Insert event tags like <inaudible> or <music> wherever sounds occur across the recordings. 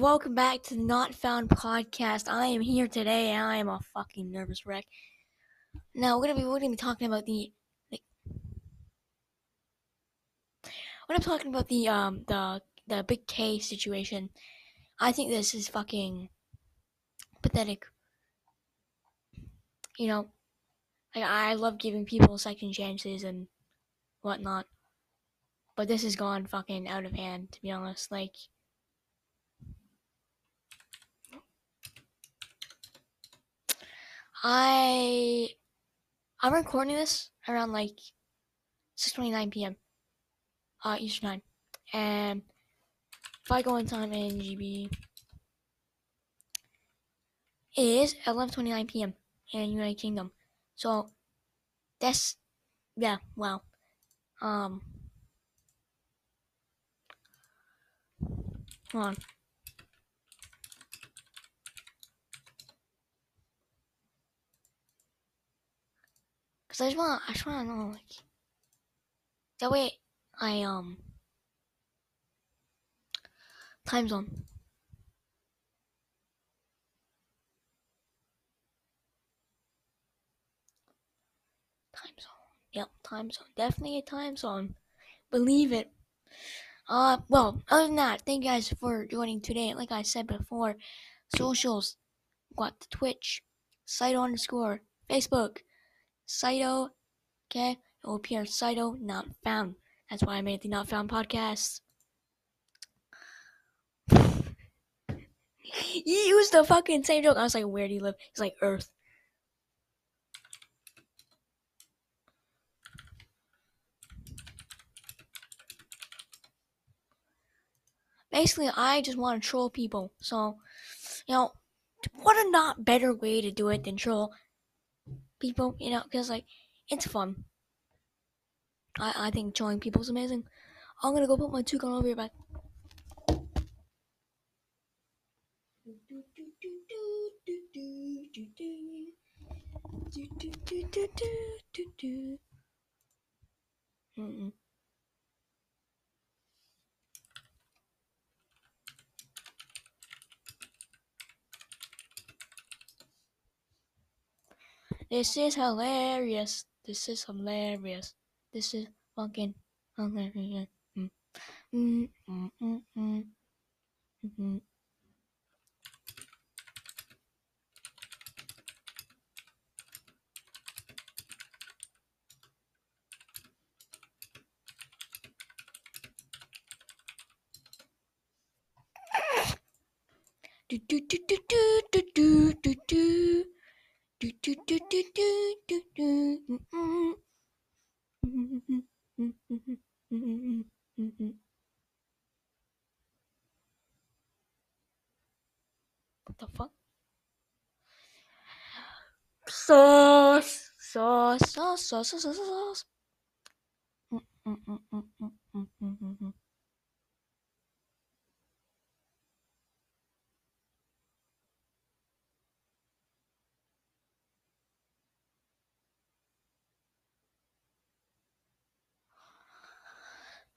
welcome back to the Not Found podcast. I am here today, and I am a fucking nervous wreck. Now we're gonna be we're gonna be talking about the, the when I'm talking about the um the the big K situation. I think this is fucking pathetic. You know, like I love giving people second chances and whatnot, but this has gone fucking out of hand. To be honest, like. I I'm recording this around like 6:29 p.m. uh Eastern time, and if I go in time in GB, it is 11:29 p.m. in United Kingdom. So that's yeah, wow. Um, hold on. Cause I just want, I just want to know, like, that way I um time zone. Time zone. Yep, time zone. Definitely a time zone. Believe it. Uh, well, other than that, thank you guys for joining today. Like I said before, socials, got the Twitch, Saito underscore, Facebook, Saito, okay? It will appear Saito not found. That's why I made the not found podcast. <laughs> he used the fucking same joke. I was like, where do you live? He's like, Earth. Basically, I just want to troll people. So, you know, what a not better way to do it than troll people, you know, because, like, it's fun. I, I think trolling people is amazing. I'm gonna go put my toucan over your back. Mm-mm. This is hilarious. This is hilarious. This is fucking hilarious. Mm. Mm, mm, mm, mm. Mhm. Do do do do do do do do do do do do do. Mm-mm. Mm-mm. Mm-mm. Mm-mm. Mm-mm. What the fuck? Sauce, sauce, sauce, sauce, sauce, sauce. Mm-mm-mm-mm-mm-mm-mm.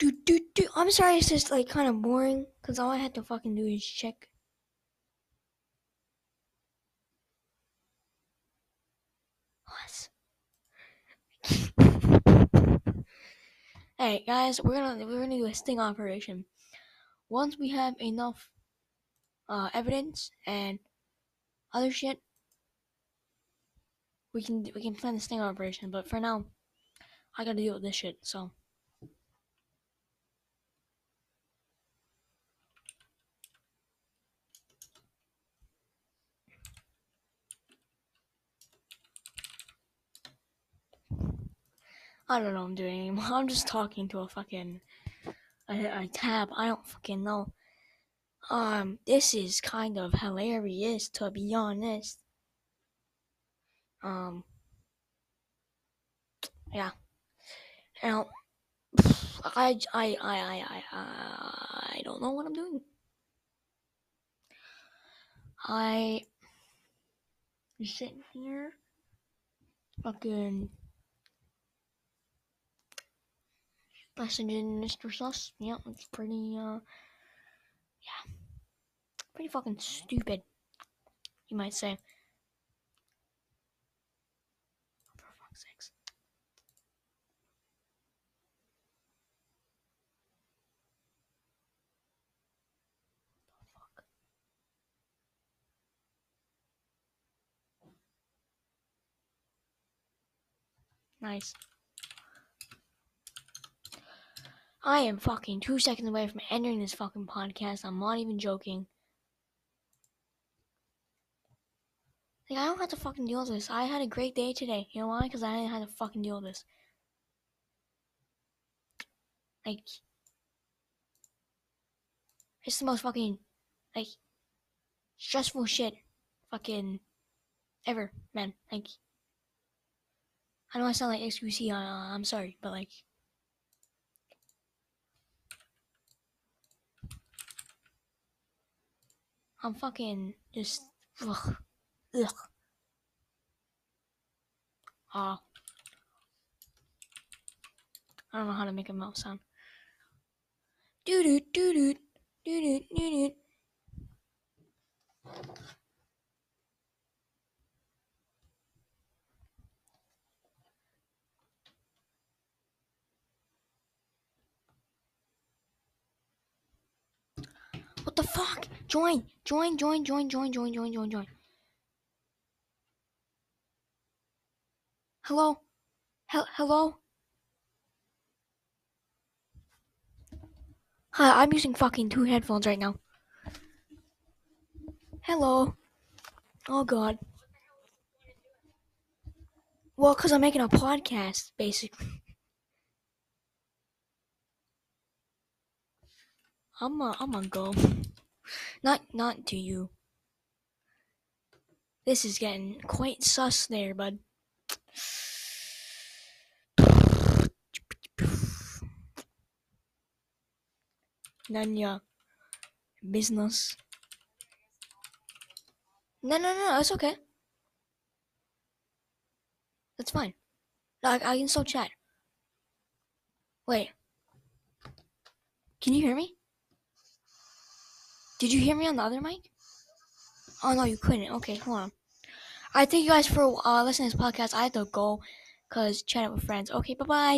Do, do, do. I'm sorry, it's just like kind of boring because all I had to fucking do is check. What? <laughs> hey guys, we're gonna we're gonna do a sting operation. Once we have enough uh, evidence and other shit, we can we can plan the sting operation. But for now, I gotta deal with this shit. So. I don't know what I'm doing anymore. <laughs> I'm just talking to a fucking a, a tab. I don't fucking know. Um, this is kind of hilarious to be honest. Um, yeah. Now, <sighs> I, I, I, I, I, I don't know what I'm doing. I sitting here, fucking messaging Mr. Sus. Yeah, it's pretty, uh, yeah. Pretty fucking stupid, you might say. For fuck's sakes. Nice. I am fucking two seconds away from ending this fucking podcast. I'm not even joking. Like, I don't have to fucking deal with this. I had a great day today. You know why? Because I didn't have to fucking deal with this. Like, it's the most fucking, like, stressful shit fucking ever, man. Like, I know I sound like XQC, uh, I'm sorry, but like, I'm fucking just, ugh, ugh. Ah. I don't know how to make a mouth sound. Doo doo doo doo doo doo doo doo. What the fuck? Join, join, join, join, join, join, join, join, join. Hello? Hel- hello? Hi, I'm using fucking two headphones right now. Hello? Oh god. Well, because I'm making a podcast, basically. <laughs> I'm a, I'm gonna go. Not, not to you. This is getting quite sus there, bud. None your business. No, no, no, it's okay. That's fine. I, I can still chat. Wait. Can you hear me? Did you hear me on the other mic? Oh no, you couldn't. Okay, hold on. I thank you guys for uh, listening to this podcast. I have to go because chat up with friends. Okay, bye bye.